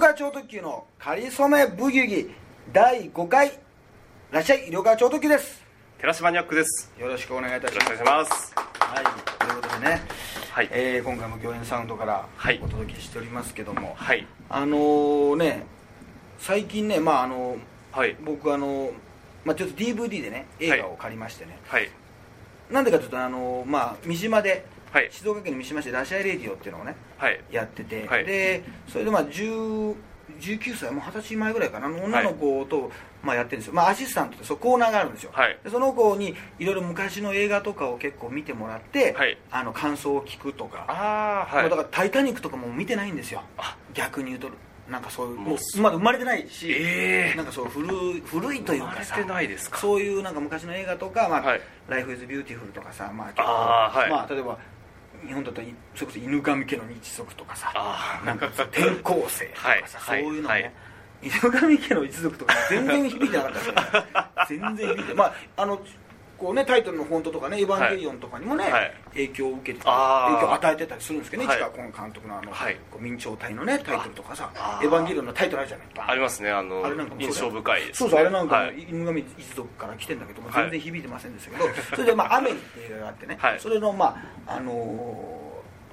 川超特急のかりそめブギウギ第5回らっしゃい医療川超特急です。寺島ニャックです。よろしくお願いいたしよろしくますお願いします。はい。ということでね、はい。えー今回も御苑サウンドからはい。お届けしておりますけども、はい。あのーね最近ねまああのはい。僕あのまあ、ちょっと DVD でね映画を借りましてね、はい。なんでかというとあのまあ三島で、はい。静岡県の三島市でラシャイレディオっていうのをねはい。やってて、はい。でそれでまあ10 19歳もう二十歳前ぐらいかなの女の子と、まあ、やってるんですよ、まあ、アシスタントってそうコーナーがあるんですよ、はい。でその子にいろいろ昔の映画とかを結構見てもらって、はい。あの感想を聞くとか、ああはい。まあだから「タイタニック」とかも見てないんですよ。あ。逆に言うと。なんかそういうもうまだ生まれてないし、ええなんかそう古い古いというかさ。そういうなんか昔の映画とか「まあはい。ライフイズビューティフルとかさ、まあ、結構まあ、例えば日本だといそれこそ犬神家の日族とかさなんかさ転校生とかさ、はい。そういうのね、はい。犬神家の一族とか全然響いてなかったですよ全然響いてまああのこうねタイトルのフォントとかね「エヴァンゲリオン」とかにもね、はい。影響を受けて影響を与えてたりするんですけどね、はい。市川崑監督のあの、はい。こう明朝体のねタイトルとかさあ「エヴァンゲリオン」のタイトルあるじゃないありますねあのあれなんかも印象深いです、ね、そうそうあれなんか犬神一族から来てんだけどもはい。全然響いてませんでしたけど、それでまあ「アメリ」っていう映画があってね、はい。それのまああのー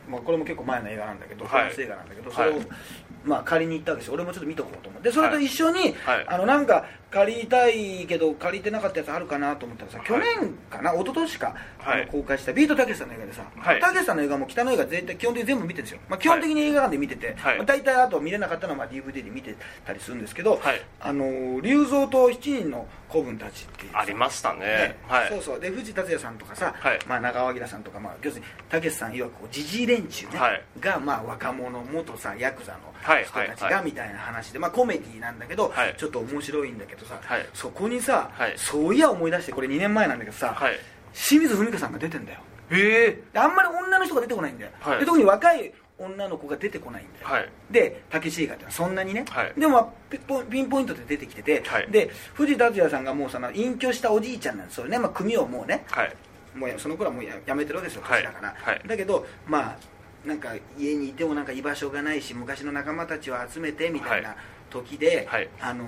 まあ、これも結構前の映画なんだけど、はい。フランス映画なんだけどそれを、はいまあ、借りに行ったわけですよ。俺もちょっと見とこうと思ってそれと一緒に、はい。あのなんか借りたいけど借りてなかったやつあるかなと思ったらさ、去年かな一昨年か、はい。公開したビートたけしさんの映画でさ、はい。たけしさんの映画も北の映画全体基本的に全部見てるんですよ、まあ、基本的に映画館で見てて、はい。まあ、大体あと見れなかったのはまあ DVD で見てたりするんですけど、はい。あの龍蔵と七人の子分たちっていうありましたね。ね。はい。そうそう。で藤達也さんとかさ、はい。まあ、長尾明さんとか、まあ、要するにたけしさんいわくじじい連中ね、はい。が、まあ、若者元さヤクザのはい。人たちはいはいがみたいな話で、まあ、コメディなんだけど、はい。ちょっと面白いんだけどさ、はい。そこにさ、はい。そういや思い出してこれ2年前なんだけどさ、はい。清水文香さんが出てんだよ。ええ。であんまり女の人が出てこないんだよ、はい。で特に若い女の子が出てこないんだよ、はい。でたけし映画ってのはそんなにね、はい。でもまあピンポイントで出てきてて、はい。で藤達也さんがもうその隠居したおじいちゃんなんですよね、まあ、組をもうね。はい。もうやその頃はもうややめてるわけですよはい。年だから、はい。だけどまあなんか家にいてもなんか居場所がないし昔の仲間たちを集めてみたいなはい。時で、はい。あのー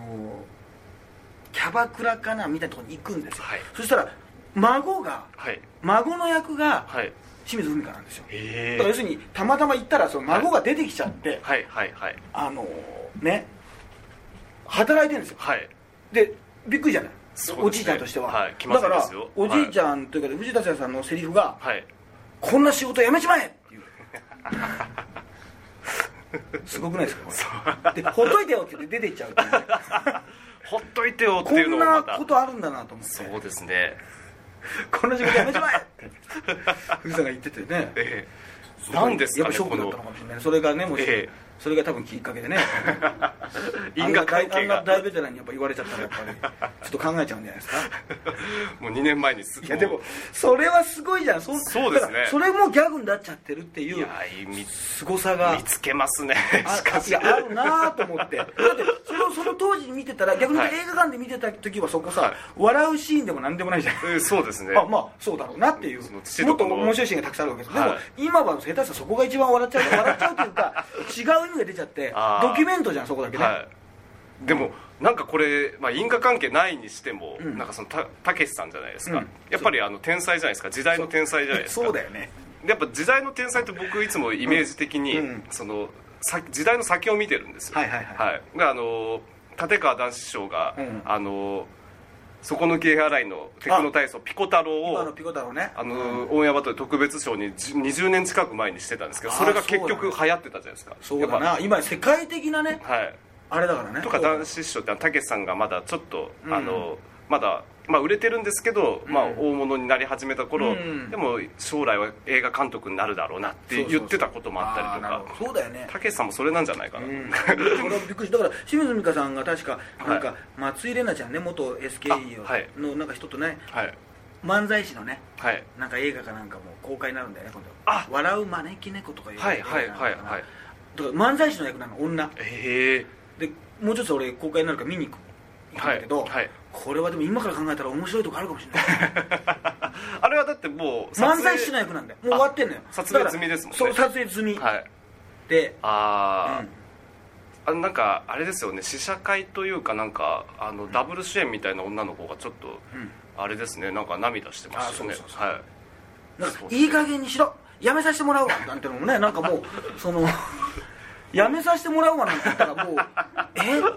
キャバクラかなみたいなところに行くんですよ、はい。そしたら孫がはい。孫の役がはい。清水文香なんですよ、えだから要するにたまたま行ったらその孫が出てきちゃって、はいはいはい。あのーね働いてるんですよ。はい。でびっくりじゃない、ね。おじいちゃんとしては、はいだからおじいちゃんというか藤田さんのセリフが、はいこんな仕事やめちまえ！っていう。すごくないですか？これ。でほっといてよって言って出ていっちゃうっていうね ほっといてよってこいうのんなもまた。ことあるんだなと思って。そうですね。こんな仕事やめちまえって。藤田さんが言っててね。ええ。なんですやっかねこのぱショックだったのかもしれない。それがねもし、ええそれが多分きっかけでね。因果関係あんなが大ベテランにやっぱ言われちゃったらやっぱりちょっと考えちゃうんじゃないですか？もう2年前にすい。やでもそれはすごいじゃん。そそうですね。それもギャグになっちゃってるっていういや見凄さが。見つけますね。あしかし。あるなと思って。だってそれをその当時見てたら逆にはい映画館で見てた時はそこさ、はい。笑うシーンでも何でもないじゃん。えーそうですね。あまあそうだろうなっていう。もっと面白いシーンがたくさんあるわけです、はい。でも今は下手したらそこが一番笑っちゃう笑っちゃうというか違う が出ちゃってドキュメントじゃんそこだけね、はい。でもなんかこれ、まあ、因果関係ないにしても、うん。なんかそのたたけしさんじゃないですか、うん。やっぱりあの天才じゃないですか。時代の天才じゃないですか。そうだよね。やっぱ時代の天才って僕いつもイメージ的に、うん。そのさ時代の先を見てるんですよ。はいはいはい。であの立川談志師匠が、うん。あの底抜け払いのテクノ体操ピコ太郎をピコ太郎ね。あの、オンエアバトル特別賞にじ20年近く前にしてたんですけどそれが結局だ流行ってたじゃないですか。そうだやっな今世界的なねぱはい。あれだからね。とか男子師匠ってたけしさんがまだちょっと、うん。あのまだ、まあ、売れてるんですけど、まあ、うん大物になり始めた頃、うん。でも将来は映画監督になるだろうなって言ってたこともあったりとか。そうだよね。たけしさんもそれなんじゃないかな、うん、俺はびっくりだから清水美香さんが確かなんか、松井玲奈ちゃんね元 SKE のなんか人とねはい。漫才師のねはい。なんか映画かなんかも公開になるんだよね今度。あ。笑う招き猫とかいうはいはいはいはい。だから漫才師の役なの女。ええでもうちょっと俺公開になるから見に行く行くんだけど、はいはいこれはでも今から考えたら面白いとこあるかもしれない。あれはだってもう漫才師の役なんだよ。もう終わってんのよ。撮影済みですもんね。そう撮影済み、はい。で、ああ、うん。あなんかあれですよね。試写会というかなんかあのダブル主演みたいな女の子がちょっと、うん。あれですね。なんか涙してましたよね。はい。なんかいい加減にしろ。やめさせてもらうわ。なんてのもねなんかもうそのやめさせてもらうわなんて言ったらもう え？って。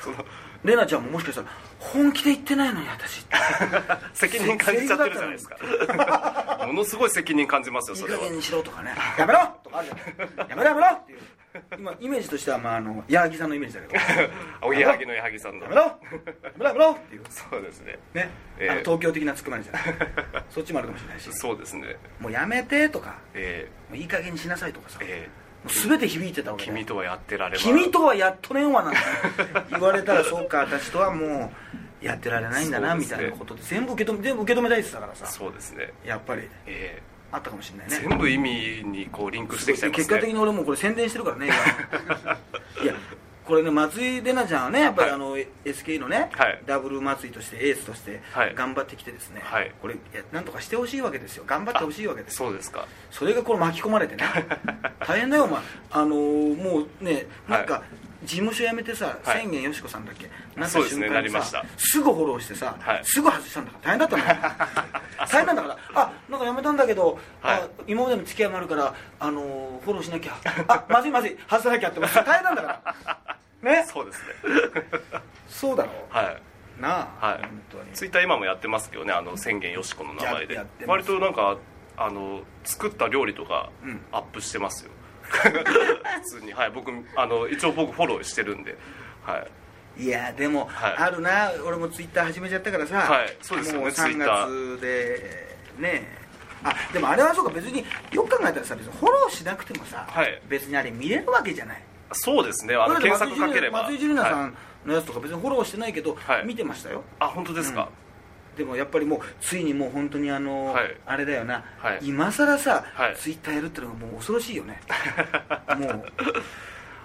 その。レナちゃんももしかしたら本気で言ってないのに私。責任感じちゃってるじゃないですか。ものすごい責任感じますよそれは。いい加減にしろとかね。やめろとかあるじゃん。やめろやめろっていう。今イメージとしてはまああの矢作さんのイメージだけど。おぎやはぎの矢作さんの。やめろ。やめろ。やめろっていう。そうですね。ね、ええあの東京的なツッコミじゃない。そっちもあるかもしれないし。そうですね。もうやめてとか。えもういい加減にしなさいとかさ、ー、えもう全て響いてたわー、け君とはやってられば君とはやっとれんわなんて言われたらそうか私とはもうやってられないんだなねたいなこと。で全部受け止め全部受け止めたいって言ってたからさ。そうですね。やっぱり。えあったかもしれないー、ね。全部意味にこうリンクしてきちゃいますね。結果的に俺もうこれ宣伝してるからね今。いやこれね松井玲奈ちゃんはねやっぱりはい。あの、SK のね、はい。ダブル松井としてエースとしてはい。頑張ってきてですね、はい。これなんとかしてほしいわけですよ。頑張ってほしいわけです。よそうですか。それがこれ巻き込まれてね。大変だよお前。あのーもうねなんか、は事務所辞めてさ、はい。千元よしこさんだっけ？なった瞬間にさなりました。すぐフォローしてさ、はい。すぐ外したんだから。大変だったのよ。大変なんだから。あなんか辞めたんだけど、はい。あ今までの付き合いもあるから、あのーフォローしなきゃ。あまずいまずい。外さなきゃって。大変なんだからね。そうですね。そうだろはい。なあ、はい。本当に。ツイッター今もやってますけどねあの宣言よしこの名前で。割となんかあの作った料理とかうん。アップしてますよ、普通に。はい。僕あの一応僕フォローしてるんで。はい。いやでも、はい。あるな。俺もツイッター始めちゃったからさ、はい。そうですよねもう3 Twitter 月でね。あでもあれはそうか。別によく考えたらさ別にフォローしなくてもさ、はい。別にあれ見れるわけじゃないそうですね。あの検索かければ。松井樹里奈さはい。んのやつとか別にフォローしてないけど、はい。見てましたよ。あ本当ですか、でもやっぱりもうついにもう本当にあの、はい。あれだよな、はい。今さらさ、はい。ツイッターやるってのがもう恐ろしいよね。もう。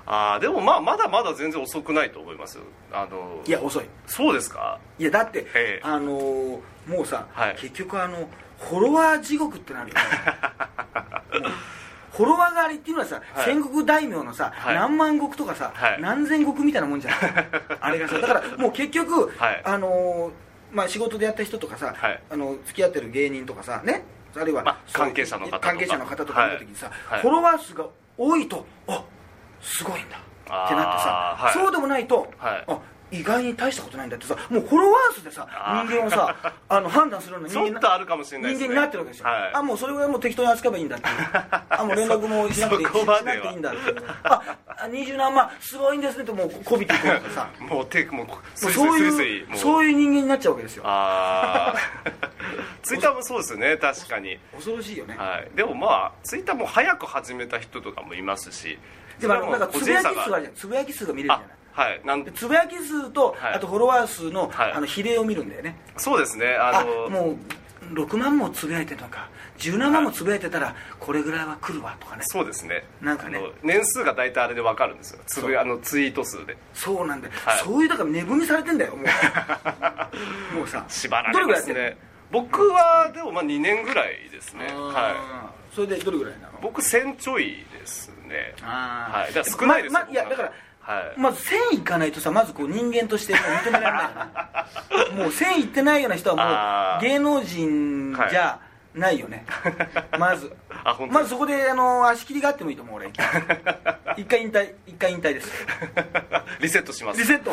ああでもまあまだまだ全然遅くないと思います。あのいや遅い。そうですか？いやだって、ええ。あのーもうさ、はい。結局あのフォロワー地獄ってなるよね。も うフォロワー狩りっていうのはさ、はい。戦国大名のさ、はい。何万石とかさ、はい。何千石みたいなもんじゃん。あれがさだからもう結局、はい。あのーまあ、仕事でやった人とかさ、はい。あの付き合ってる芸人とかさね。あるいは、関係者の方とか。関係者の方とか見た時にさ、はい。フォロワー数が多いとあすごいんだってなってさ、そうでもないと、はい。あ意外に大したことないんだってさもうフォロワー数でさ人間をさ あの判断するのちょっとあるかもしれない人間になってるわけですよ、はい。あもうそれはもう適当に扱えばいいんだって あもう連絡もしなくてなくていいんだってああ二十何万すごいんですねってもうこびていこ うとかさ。もう手もうそういうそういう人間になっちゃうわけですよ。ああツイッターもそうですよね確かに。恐ろしいよね、はい。でもまあツイッターも早く始めた人とかもいますし。でもなんかつぶやき数ががあるじゃん。つぶやき数が見れるじゃない。あはい。なんでつぶやき数と、はい。あとフォロワー数の,、はい。あの比例を見るんだよね。そうですね。ああのもう6万もつぶやいてるのか17万もつぶやいてたらこれぐらいは来るわとかね。そうですね。なんかね。あの年数が大体あれで分かるんですよ。つぶやあのツイート数で。そうなんだよ、はい。そういうだから値踏みされてんだよもう。もうさ。縛らどれぐらいやってんの？れますね僕はでもまあ2年ぐらいですね。あー。はそれでどれぐらいなの？い僕1000ちょいですね。あー。はい。だから少ないですよままいやだからはい。まず1000いかないとさまずこう人間としてもう認められないもう1000いってないような人はもう芸能人じゃないよね、まず。あ本当まずそこであの足切りがあってもいいと思う俺。一回引退一回引退です。リセットします。リセット。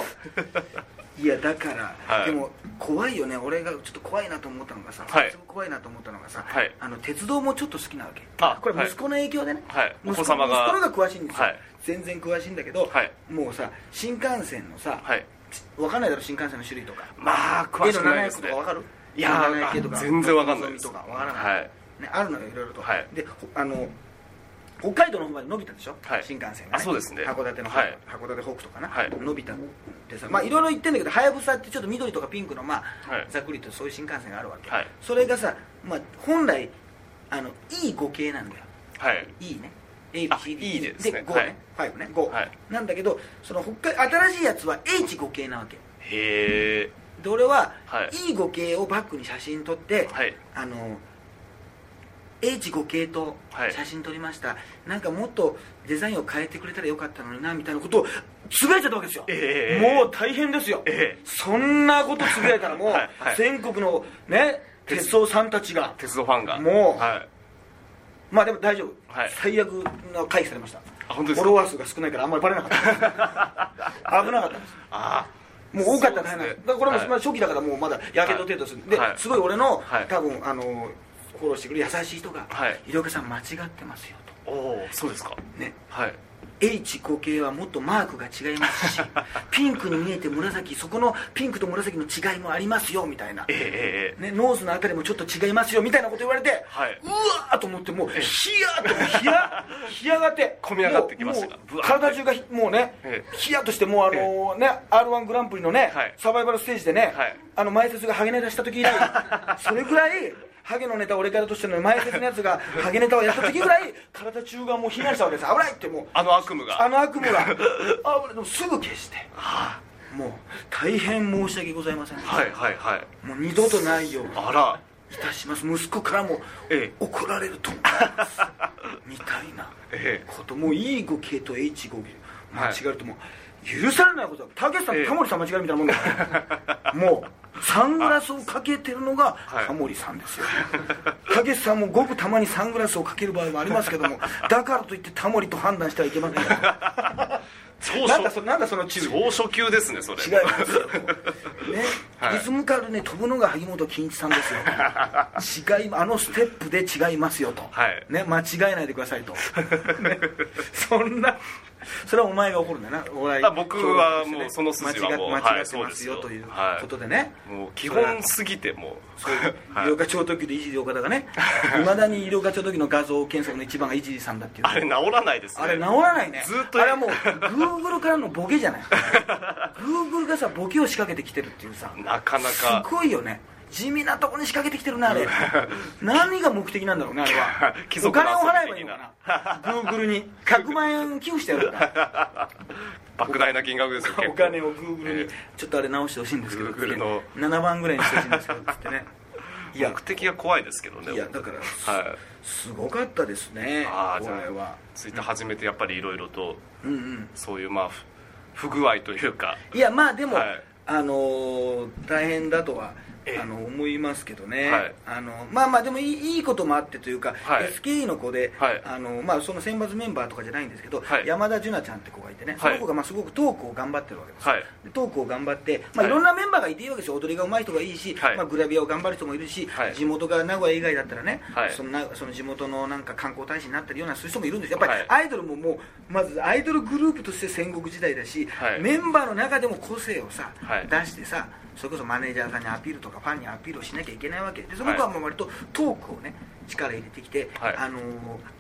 いやだから、はい。でも怖いよね。俺がちょっと怖いなと思ったのがさ、はい。すごく怖いなと思ったのがさ、はい。あの鉄道もちょっと好きなわけ。あこれ息子の影響でね、はい。息子お子様が。息子の方が詳しいんですよ、はい全然詳しいんだけど、はい。もうさ新幹線のさ、はい。分かんないだろ新幹線の種類とか。まあ詳しくないですね。A の700とか分かる？いやー A の700とか。全然わかんないです。とか分からない、はい。ね、あるのよいろいろと、はい。でほあの北海道の方まで伸びたでしょ、はい。新幹線が、あそうですね。函館の方、はい。函館北とかな、はい。伸びたってさまあいろいろ言ってんだけどはやぶさってちょっと緑とかピンクのまあ、はい。ざっくりとそういう新幹線があるわけ、はい。それがさ、まあ、本来あのいい5系なんだよ。はい。いいね。あ ABCD いいですね。5ね、5ね。5、はい。なんだけどその北海新しいやつは H5 系なわけ。へえで俺は、はい。い、い5系をバックに写真撮って、はい。あの H5 系とはい。写真撮りました、なんかもっとデザインを変えてくれたらよかったのになみたいなことをつぶやいちゃったわけですよ、ええもう大変ですよ、ええ。そんなことつぶやいたらもう、はい。はい。全国のね鉄道さんたちが鉄道ファンが。もうはいまあでも大丈夫、はい。最悪の回避されました。フォロワー数が少ないからあんまりバレなかった。危なかったです。あもう多かったら大変な。ね。だからこれもはい。まあ初期だからもうまだやけど程度する、で、はい。すごい俺の、はい。多分あのフォローしてくれる優しい人がはい「医療家さん間違ってますよ」おおそうですか。とね。はい H5 系はもっとマークが違いますし ピンクに見えて紫そこのピンクと紫の違いもありますよみたいな。えええええね、ノーズのあたりもちょっと違いますよみたいなこと言われて、はい。うわーと思ってもうヒヤーってもうヒヤ ヒヤがって込み上がってきました。体中がもうね、ええ。ヒヤッとしてもうあのね r 1グランプリのね、はい。サバイバルステージでね、はい。あの前説がハゲネタした時以来 それぐらいハゲのネタ俺からとしての前説のやつが ハゲネタをやった時ぐらい体中がもうひんやりしたわけです。危ないってもう。あの悪夢が。あの悪夢が。あ俺でもすぐ消して。もう大変申し訳ございません、はいはいはい。もう二度とないようにあら。いたします。息子からもええ。怒られると思います。みたいな。ええ。こともう E5 系と H5 系間はい違えるともう許されないことだ。たけしさんええ。とタモリさん間違えるみたいなもんだ。からもうサングラスをかけてるのがはい。タモリさんですよ。たけしさんもごくたまにサングラスをかける場合もありますけどもだからといってタモリと判断してはいけませんなんだそなんだその注意？超初級ですねそれ。違います。よ、ねはい。リズムカルね飛ぶのが萩本欽一さんですよ。違いあのステップで違いますよと、はい。ね、間違えないでくださいと、ね。そんな それはお前が怒るんだよな。お笑いあ僕はもうその筋はもう間違ってますよというはいことでね、もう基本すぎてもう。そういう医はい。療課長特急でいじり岡田がねいまだに医療課長時の画像検索の一番がいじりさんだっていうあれ治らないですね。あれ治らないね。ずっとあれはもうグーグルからのボケじゃない。グーグルがさボケを仕掛けてきてるっていうさ。なかなすかごいよね地味なとこに仕掛けてきてるなあれ。何が目的なんだろうねあれは。貴お金を払えばいいのかな。グーグルに。100万円寄付してやるか。ら 莫大な金額ですよお金をグーグルにえちょっとあれ直してほしいんですけどの。7番ぐらいにしてほしいんですけどつってね。いや目的が怖いですけどねいやだからはい。すごかったですねああじゃこれはあツイッター始めてやっぱりいろいろとうんうん。そういうまあ不不具合というか。いやまあでも、はい。あのー大変だとはええあの思いますけどね、はい。あのまあまあでもいいいいこともあってというか、はい。SKE の子で、はい。あのまあ、その選抜メンバーとかじゃないんですけど、はい。山田樹奈ちゃんって子がいてね、その子がまあすごくトークを頑張ってるわけですよ、はい。でトークを頑張って、まあ、はい。いろんなメンバーがいていいわけですよ。踊りが上手い人がいいし、はい。まあ、グラビアを頑張る人もいるし、はい。地元が名古屋以外だったらね、はい。そのなその地元のなんか観光大使になったりようなそういう人もいるんです。よやっぱりはアイドルももうまずアイドルグループとして戦国時代だし、はい。メンバーの中でも個性をさ、はい。出してさそれこそマネージャーさんにアピールとかファンにアピールをしなきゃいけないわけでその子はもう割とトークをね力入れてきて、はい。あのー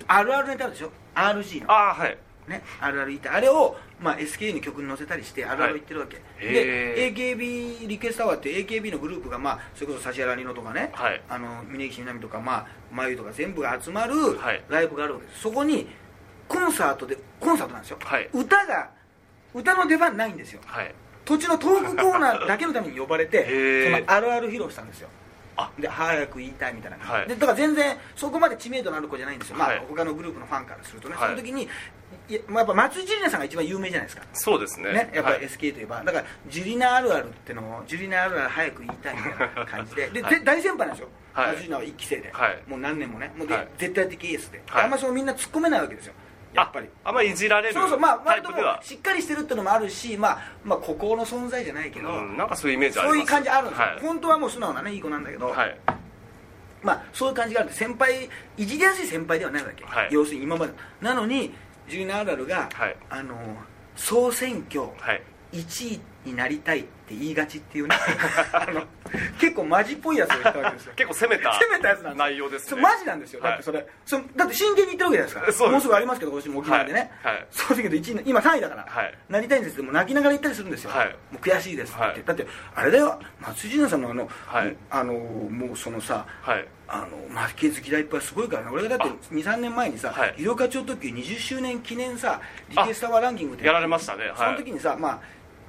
あるあるネタあるでしょ？RG の。ああはい。ね、あるある言ってあれを、まあ、SKE の曲に載せたりしてあるある言ってるわけ、へで AKB リクエストアワーっていう AKB のグループが、まあ、それこそ指原莉乃とかね、はい。あの峯岸みなみとか、まあ、真由とか全部が集まるはい。ライブがあるわけです。そこにコンサートでコンサートなんですよ、はい。歌が歌の出番ないんですよはい土地のトークコーナーだけのために呼ばれてそのあるある披露したんですよ。あ。で早く言いたいみたいな。はい。でだから全然そこまで知名度のある子じゃないんですよ、まはい。あ他のグループのファンからするとね、はい。その時にいや,、まあ、やっぱ松井樹里奈さんが一番有名じゃないですか。そうですね。ね、やっぱりはい。SK といえば、だからジュリナあるあるってのをジュリナあるある早く言いたいみたいな感じで。で、大先輩なんですよ、はい。松井樹奈は一期生で、はい。もう何年もね。もうで、はい。絶対的エースで、はい。あんまりみんな突っ込めないわけですよやっぱり。ああんまりいじられるそうそうまあタ割ともしっかりしてるってのもあるしまあまあ孤高の存在じゃないけど、うんなんかそういうイメージあります。そういう感じあるんですよ、はい。本当はもう素直なねいい子なんだけど、はい。まあそういう感じがあるんで先輩いじりやすい先輩ではないわけ、はい。要するに今まで。なのにジュリナあるあるが、はい。あの総選挙はい1位になりたいって言いがちっていうね。結構マジっぽいやつを言ったわけですよ。結構攻めた攻めたやつなんです内容ですね。マジなんですよ、はい。だってそれそだって真剣に言ってるわけじゃないです。かもうすぐありますけど今年も沖縄でね、はい。はい。そうだけど1位今3位だから、はい。なりたいんですってもう泣きながら言ったりするんですよ、はい。もう悔しいですってはい。だってあれだよ。松井樹奈さんのあの、はい。あのもうそのさはい。あの負けず嫌いっぱいすごいからね。俺がだって23年前にさはい「医療課長特急20周年記念さリクエストアワーランキング」ってやられましたね。はい。その時にさ、まあ、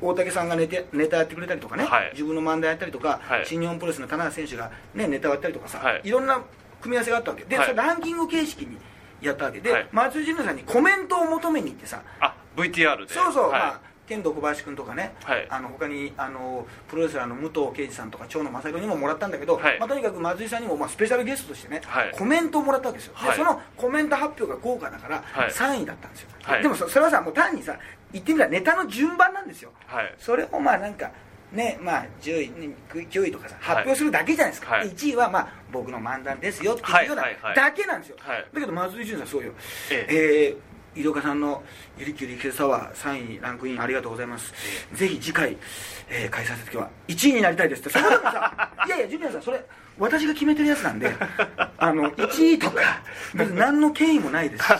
大竹さんがネタネタやってくれたりとかね、はい。自分の漫才やったりとか、はい。新日本プロレスの田中選手が、ね、ネタをやったりとかさ、はい。い、ろんな組み合わせがあったわけ。で、はい。それランキング形式にやったわけで、はい。松井純奈さんにコメントを求めに行ってさあ VTR で。そうそう、はい。まあ剣道小林君とかね、はい。あの他にあのプロレスラーの武藤敬司さんとか長野正弘にももらったんだけど、はい。まあ、とにかく松井さんにも、まあ、スペシャルゲストとしてね、はい。コメントをもらったわけですよ、はい。でそのコメント発表が豪華だからはい。3位だったんですよ、はい。でもそそれはさもう単にさ言ってみたらネタの順番なんですよ。はい。それをまあなんかねまあ10位ね9位とかさはい。発表するだけじゃないですか、はい。で1位はまあ僕の漫談ですよっていうようなはいはいはい。だけなんですよ、はい。だけど松井純さんそうよ。ええ。ー井戸岡さんの「ゆりきゅうりケサワー」3位にランクインありがとうございます、ぜひ次回、えー開催させた時は1位になりたいですって。そこでもさ いやいやジュニアさんそれ私が決めてるやつなんであの1位とか別に何の権威もないですし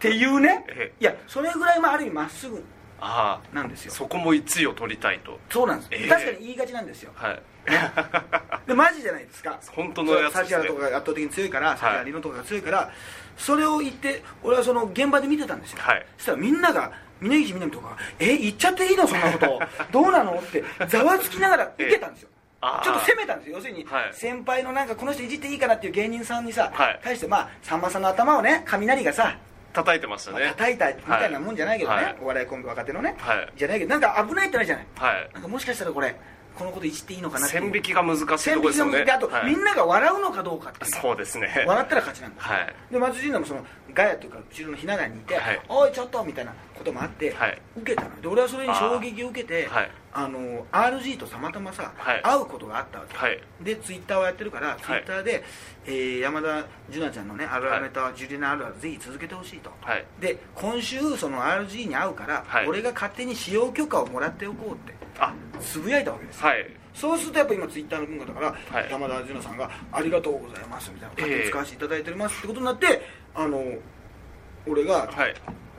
っていうね。えいやそれぐらいまあある意味まっすぐああ。なんですよ。そこも1位を取りたいと。そうなんです、ええ。確かに言いがちなんですよ。はい。でマジじゃないですか。本当のやつですね。指原とかが圧倒的に強いからい。指原莉乃とかが強いから、それを言って俺はその現場で見てたんですよ、はい。そしたらみんなが峯岸みなみとかが「え言っちゃっていいの？そんなこと どうなの?」ってざわつきながら受けたんですよ。ちょっと攻めたんですよ。要するに、はい。先輩のなんかこの人いじっていいかなっていう芸人さんにさ、はい。対してまあさんまさんの頭をね雷がさ叩いてましたまあね叩いたみたいなもんじゃないけどね、はい。お笑いコンビ若手のね、はい。じゃないけどなんか危ないってないじゃない。はい。なんかもしかしたらこれこのこといじっていいのかな線引きが難しいところですよね。であと、はい。みんなが笑うのかどうかってそうですね。笑ったら勝ちなんだ、はい。で松井純奈もそのガヤというか後ろのひな壇にいて「はい。おいちょっと」みたいなこともあって、はい。受けたので俺はそれに衝撃を受けてああの RG とたまたまさ、はい。会うことがあったわけ、はい。でツイッターをやってるから、ツイッターで、えー山田純奈ちゃんのねあるあるネタはジュリナあるあるぜひ続けてほしいと、はい。で今週その RG に会うから、はい。俺が勝手に使用許可をもらっておこうって。あつぶやいたわけですよ。はい。そうするとやっぱ今ツイッターの文化だから、はい。山田純奈さんが「ありがとうございます」みたいなええ勝手に使わせていただいておりますってことになってあの俺がはい。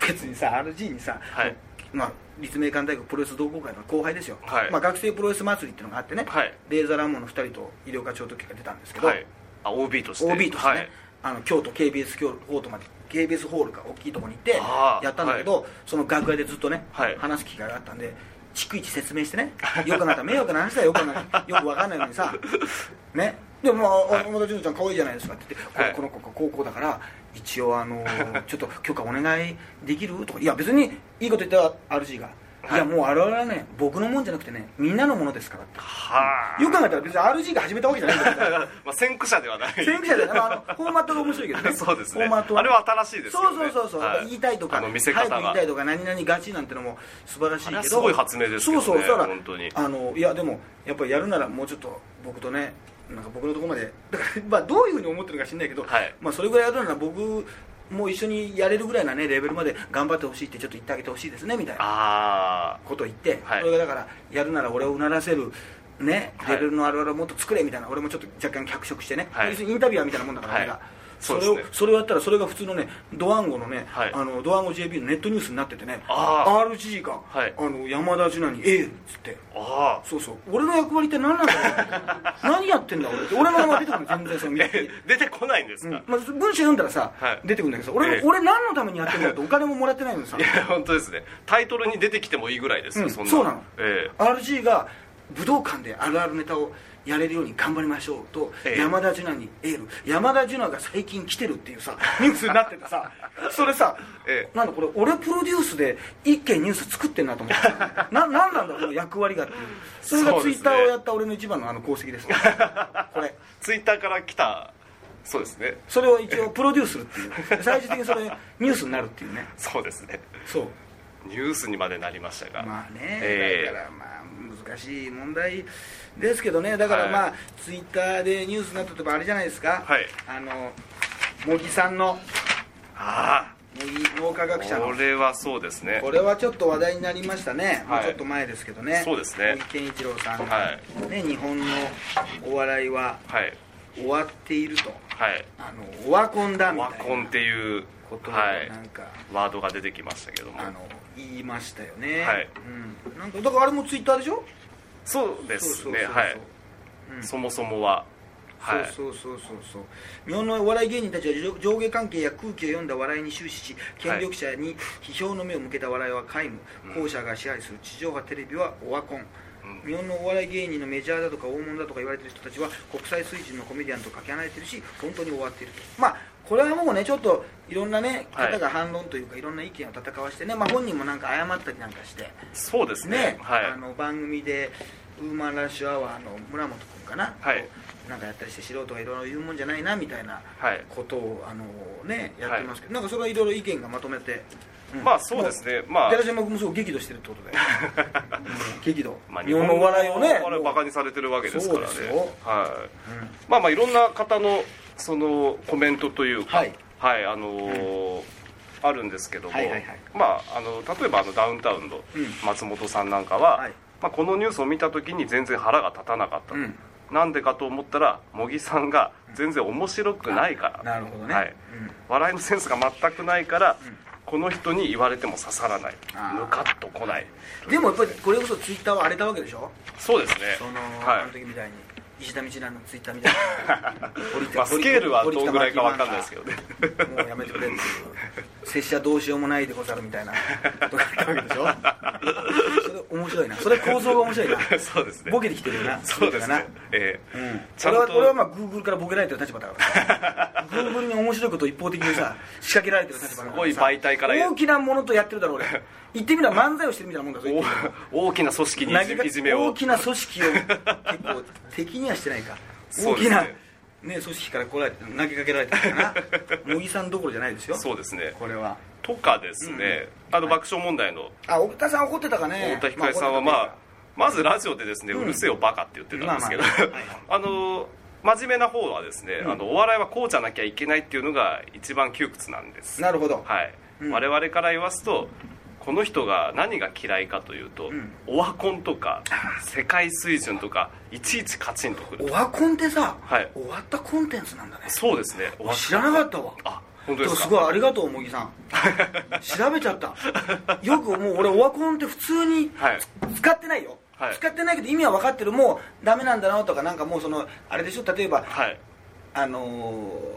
別にさ RG にさ、はい。まあ、立命館大学プロレス同好会の後輩ですよ、はい。まあ、学生プロレス祭りっていうのがあってね、はい。レーザーラモンの2人と医療課長時が出たんですけど、はい。あ OB として。OB としてね、はい。あの京都 KBS ールまで KBS ホールか大きいところに行ってやったんだけど、その楽屋でずっとね、はい。話す機会があったんで逐一説明してね。よくなった迷惑な話だよよくな。よくわかんないのにさ。ね。でもまあ、はい。山田純ちゃん可愛いじゃないですかって言って、こはい。この子が高校だから一応あのーちょっと許可お願いできる？とか。いや別にいいこと言ったら RG が、い、やもうあれはね僕のもんじゃなくてねみんなのものですからって。はあ。よく考えたら別に RG が始めたわけじゃないんだけど まあ先駆者ではない。先駆者じゃない、まあ、あの フォーマットが面白いけどね。そうですね。フォーマットあれは新しいですよね。そうそうそうそう、はい。言いたいとかあの見せ方が。早く言いたいとか何々ガチなんてのも素晴らしいけど。すごい発明ですけどねそうそうだからあのいやでもやっぱりやるならもうちょっと僕とねなんか僕のところまで。だからまあどういうふうに思ってるか知んないけど、はい。まあそれぐらいやるなら僕も一緒にやれるぐらいなねレベルまで頑張ってほしいってちょっと言ってあげてほしいですねみたいな。あことを言って、はい。それがだからやるなら俺をうならせるね、はい。レベルのあるあるをもっと作れみたいな。俺もちょっと若干脚色してね、はい。インタビュアーみたいなもんだから、はい。俺がそれをそれをやったらそれが普通のねドワンゴのね、はい。あのドワンゴ JB のネットニュースになっててねあ RG が、はい。あの山田純奈にエールっつって。ああそうそう。俺の役割って何なんだろう 何やってんだ俺って。俺の名前出てくるの全然その 出てこないんですか、うん。まあ、文章読んだらさ、はい。出てくるんだけどさ俺,、ええ。俺何のためにやってんだってお金ももらってないのにさ。いや本当ですね。タイトルに出てきてもいいぐらいですよ、うん。そんな。そうなの。え RG が武道館であるあるネタをやれるように頑張りましょうと、ええ。山田純奈にエール。山田純奈が最近来てるっていうさ ニュースになっててさそれさ、ええ。なんだこれ俺プロデュースで一件ニュース作ってんなと思って。さ ななんなんだこの役割がっていう。それがツイッターをやった俺の一番のあの功績ですこれ。えツイッターから来たそうですね。それを一応プロデュースするっていう。最終的にそれニュースになるっていうね。そうですね。そう。ニュースにまでなりましたが。まあね、ええ。だからまあ難しい問題ですけどねだからまあ、はいツイッターでニュースになったとかあれじゃないですか、はい。あの茂木さんの。あ茂木脳科学あ者の。これはそうですね。これはちょっと話題になりましたね、はい。もうちょっと前ですけどね。そうですね。茂木健一郎さんが、はね、日本のお笑いははい。終わっていると。はい。あのオワコンだみたいな。ワコンっていうことなんか、ワードが出てきましたけども。あの言いましたよね、はい。うん、なんかだからあれもツイッターでしょ？そうですね。はい。うん。そもそもは。はい。そうそうそうそう日本のお笑い芸人たちは上上下関係や空気を読んだ笑いに終始し権力者に批評の目を向けた笑いは皆無、うん。後者が支配する地上波テレビはオワコン、うん。日本のお笑い芸人のメジャーだとか大物だとか言われてる人たちは国際水準のコメディアンとかけ離れてるし本当に終わっていると。まあこれはもうねちょっといろんなねはい。方が反論というか、い、ろんな意見を戦わしてね、まあ、本人もなんか謝ったりなんかしてそうですね。ね、はい。あの番組でウーマンラッシュアワーの村本君かな、はい。なんかやったりして素人がいろいろ言うもんじゃないなみたいなはい。ことをあの、ね、やってますけど、なんかそれはいろいろ意見がまとめて、うんまあそうですね。まあ。寺島君もすごい激怒してるってことで、う ん激怒、まあ日本のお笑いをねお笑いをバカにされてるわけですからね。はい。うん。まあまあいろんな方のそのコメントというかはい。はいあのーあるんですけども、はいはいはい。まああの例えばあのダウンタウンのうん。松本さんなんかは、はい。まあ、このニュースを見た時に全然腹が立たなかったと、うん。なんでかと思ったら茂木さんが全然面白くないから、なるほどね、はい。うん。笑いのセンスが全くないから、うん。この人に言われても刺さらない。ムカッと来ない。でもやっぱりこれこそツイッターは荒れたわけでしょ？そうですね。その、はい。あの時みたいに石田道蘭のツイッターみたいな。まあ、スケールはどんぐらいか分かんないですけどね。もうやめてくれっていう拙者どうしようもないでござるみたいな ことがあったわけでしょ？それ面白いな。それ構造が面白いな。そうですね。ボケてきてるよな。そうですね。な？ええ。うん、ちゃんと俺は俺はまあグーグルからボケられてる立場だから。グーグルに面白いことを一方的にさ仕掛けられてる立場だからさ。すごい媒体から大きなものとやってるだろ俺。言ってみれば漫才をしてるみたいなもんだぞ大きな組織にいじめを。大きな組織を結構敵にはしてないか。大きな、ね、組織から来ら投げかけられてるかな。茂木さんどころじゃないですよ。そうですね。これは。とかですね、あの爆笑問題の。あ太田さん怒ってたかね。太田光さんはまあまずラジオでですね、ううんるせえよバカって言ってたんですけど、あの真面目な方はですね、うん。あのお笑いはこうじゃなきゃいけないっていうのが一番窮屈なんです。なるほど。はい、うん。我々から言わすとこの人が何が嫌いかというと、うん。オワコンとか世界水準とかいちいちカチンとくる。オワコンってさ、はい。終わったコンテンツなんだね。そうですね。知らなかったわ。あ本当ですか？すごいありがとう茂木さん。調べちゃった。よくもう俺オワコンって普通にはい。使ってないよ、はい。使ってないけど意味は分かってる。もうダメなんだなとかなんかもうそのあれでしょ？例えばはい。あの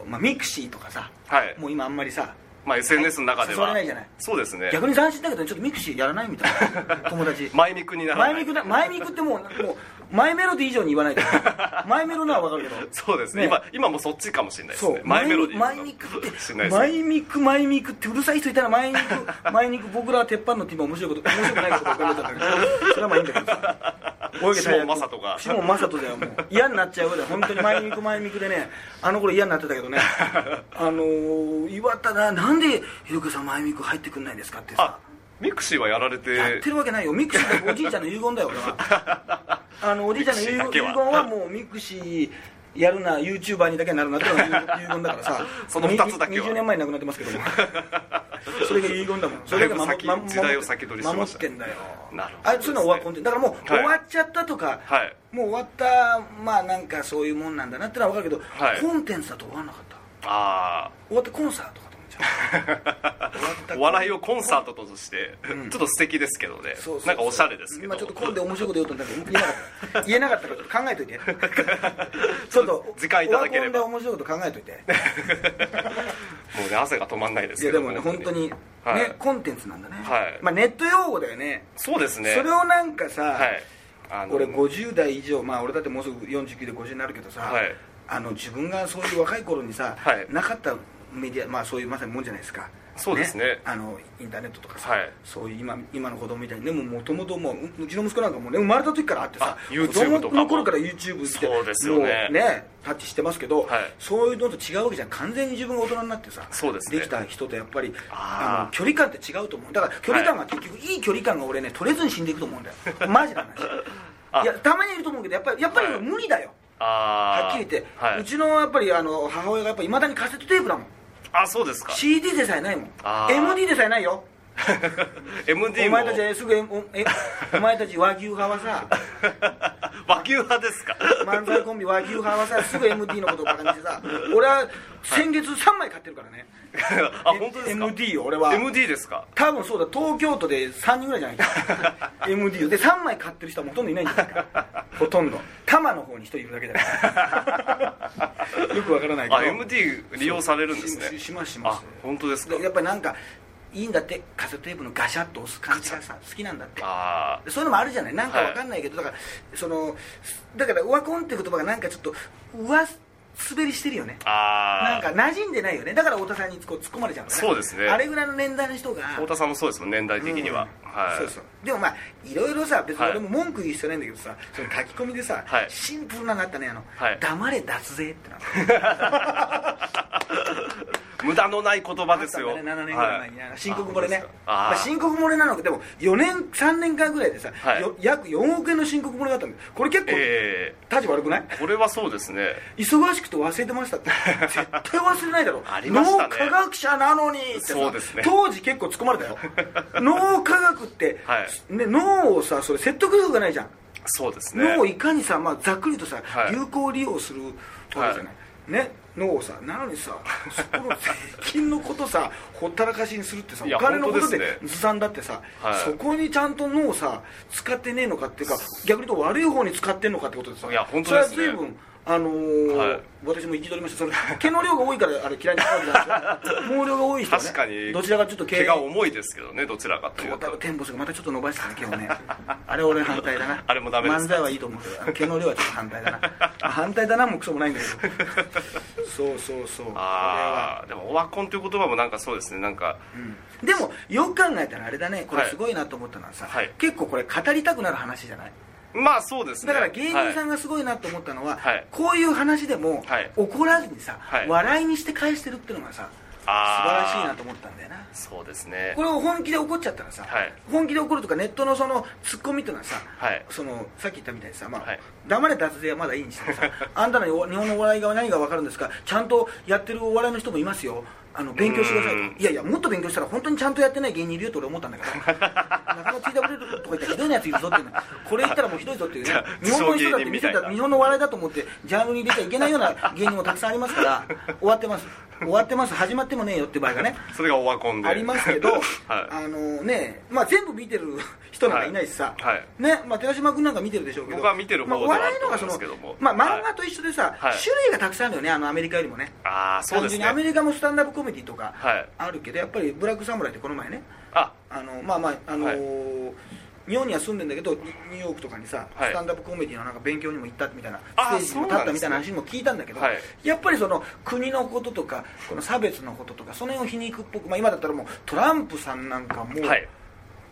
ーまあ、ミクシーとかさ。はい。もう今あんまりさまあ SNS の中では。れないじゃない。そうですね。逆に斬新だけどちょっとミクシーやらないみたいな友達。前ミクにならない。前ミクだ前ミクってもうもう前メロディー以上に言わないと。前メロなら分かるけど。そうですね。ね。今今もそっちかもしれないですね。前メロディー前ミクって。前ミク前ミクってうるさい人いたら前ミク 前ミク僕らは鉄板のって今面白いこと面白くないこと浮かべたんだけどそれはまあいいんだけどさ泳げた下正人が下正人だよもう嫌になっちゃうぐらい本当に前ミク前ミクでね。あの頃嫌になってたけどね。あのー、岩田ななんでひろかさんマイミク入ってくんないんですかってさ。あミクシーはやられてやってるわけないよ。ミクシーおじいちゃんの遺言だよ俺は。あのおじいちゃんの遺言は。言はもうミクシーやるな YouTuber にだけなるなっていうのが遺言だからさ。その二つだけは。20年前に亡くなってますけども。それが遺言だもん。それだけ守先時代を先取りしました。守ってんだよ。なるほど。あそういうのは終わだ。からもう、はい。終わっちゃったとか、はい。もう終わったまあなんかそういうもんなんだなってのは分かるけど、はい。コンテンツだと終わんなかった。あ終わったコンサートかちゃう終わったあお笑いをコンサートとして、ちょっと素敵ですけどねそうなんかおしゃれですけど今ちょっと今度面白いこと言おうと思ったけど言えなかった言えなかったからちょっと考えといてちょっと時間いただければオワコンで面白いこと考えといてもうね汗が止まんないですいやでもね本当に。ね、はいコンテンツなんだね、はいまあ、ネット用語だよねそうですねそれをなんかさ、はい俺50代以上まあ俺だってもうすぐ49で50に。なるけどさ、はいあの自分がそういう若い頃に。さ、はいなかったメディアまあそういうまさにもんじゃないですか。そうですね。あのインターネットとかさ、はい。そういう今今の子供みたいに。ねもともともううちの息子なんかもね生まれた時からあってさあ YouTube とかも。子供の頃から YouTube ってそうですよね。ねタッチしてますけど、はい。そういうのと違うわけじゃん。完全に自分が大人になってさそうですね。きた人とやっぱりあの距離感って違うと思うだから距離感が結局、い、い距離感が俺ね取れずに死んでいくと思うんだよ。マジなあ。話いやたまにいると思うけどやっぱりやっぱりはい無理だよ、ああはっきり言って、はい。うちのやっぱりあの母親がやっぱいまだにカセットテープだもんあそうですか。CD でさえないもん。MD でさえないよ MD も。お前たちはすぐえおえお前たち和牛派はさ 和牛派ですか？漫才コンビ和牛派はさすぐ MD のことをバカにしてさ俺は先月3枚買ってるからね。あ本当ですか？MD よ俺は。MD ですか？多分そうだ東京都で3人ぐらいじゃないか。MD をで3枚買ってる人はほとんどいないんじゃないかほとんど。多摩の方に1人いるだけだから。よくわからないけど。あ MD 利用されるんですね。ししますします。あ本当ですか？でやっぱりなんかいいんだってカセットテープのガシャッと押す感じがさ好きなんだって。あそういうのもあるじゃない？なんかわかんないけど、だからそのだからオワコンって言葉がなんかちょっと上滑りしてるよね。ああなんか馴染んでないよね。だから太田さんにこう突っ込まれちゃうんだねそうですね。あれぐらいの年代の人が。太田さんもそうですもん年代的には、うん。はい。そうそう。でもまあいろいろさ別にはい俺も文句言う必要ないんだけどさ、その書き込みでさ、はい。シンプルなのがあったねあの、はい。黙れ脱税ってな 無駄のない言葉ですよ。ね7年ぐらい前に、あの申告漏れね。あまあ、申告漏れなのかでも4年3年間ぐらいでさ、はい。よ約4億円の申告漏れがあったんだよ。これ結構え立場悪くない？えこれはそうですね。忙しくて忘れてましたって。絶対忘れないだろありましたね。脳科学者なのにってさそうですね。当時結構突っ込まれたよ。脳科学って、はい。ね、脳をさそれ説得力がないじゃん、そうですね。脳をいかにさ、まあ、ざっくりとさ、はい。有効利用するところじゃない、ね脳をさなのにさそこの税金のことさ ほったらかしにするってさお金のことでずさんだってさ、はい。そこにちゃんと脳をさ使ってねえのかっていうか逆に言うと悪い方に使ってんのかってことでさ。いや本当ですね。それは随分あのーはい。私も憤りました。その 毛の量が多いからあれ嫌いになるわけじゃないですよ毛量が多い人はね確かに。どちらかちょっと毛。が重いですけどねどちらかというと。タルテンボスがまたちょっと伸ばしたね毛をね。あれ俺反対だな。あれもダメです。漫才はいいと思うけど毛の量はちょっと反対だな。あ 反対だなもクソもないんだけど。そうそうそう。ああでもオワコンという言葉もなんかそうですね。なんかうん。でもよく考えたらあれだね。これすごいなと思ったのはさ、はい。結構これ語りたくなる話じゃない？まあそうですね。だから芸人さんががすごいなと思ったのは、はい。こういう話でも、はい。怒らずにさ、はい。笑いにして返してるっていうのがさ素晴らしいなと思ったんだよな。そうですね。これを本気で怒っちゃったらさ、はい。本気で怒るとかネットのそのツッコミっていうのはさ、はい。そのさっき言ったみたいにさ、まあはい。黙れ脱税はまだいいにしてもさあんたのお日本のお笑いが何が分かるんですかちゃんとやってるお笑いの人もいますよあの勉強してくださいいやいやもっと勉強したら本当にちゃんとやってない芸人いるよと俺思ったんだけど中野 TW とか言ったらひどいやついるぞっていうの これ言ったらもうひどいぞっていうね。日本の人だって見せたら日本の笑いだと思ってジャンルに入れちゃいけないような芸人もたくさんありますから終わってます終わってます。始まってもねえよって場合がねそれがオワコンで。ありますけど、はい。あのね、まあ、全部見てる人なんかいないしさ、はい。はい。ねまあ、寺島君なんか見てるでしょうけど。僕は見てる方まあ、ではある笑いのがそのと思いますけども。まあ、はい漫画と一緒でさ、はい。種類がたくさんあるよねあのアメリカよりもね。ああそうですね。アメリカもスタンダップコメディとかはい。あるけどやっぱりブラックサムライってこの前ね。あ。あのまあまああのーはい日本には住んでんだけどニニューヨークとかにさ、はい。スタンダップコメディのなんか勉強にも行ったみたいなあステージにも立ったみたいな話も聞いたんだけど、はい。やっぱりその国のこととかこの差別のこととかその辺を皮肉っぽく、まあ、今だったらもうトランプさんなんかもう、はい。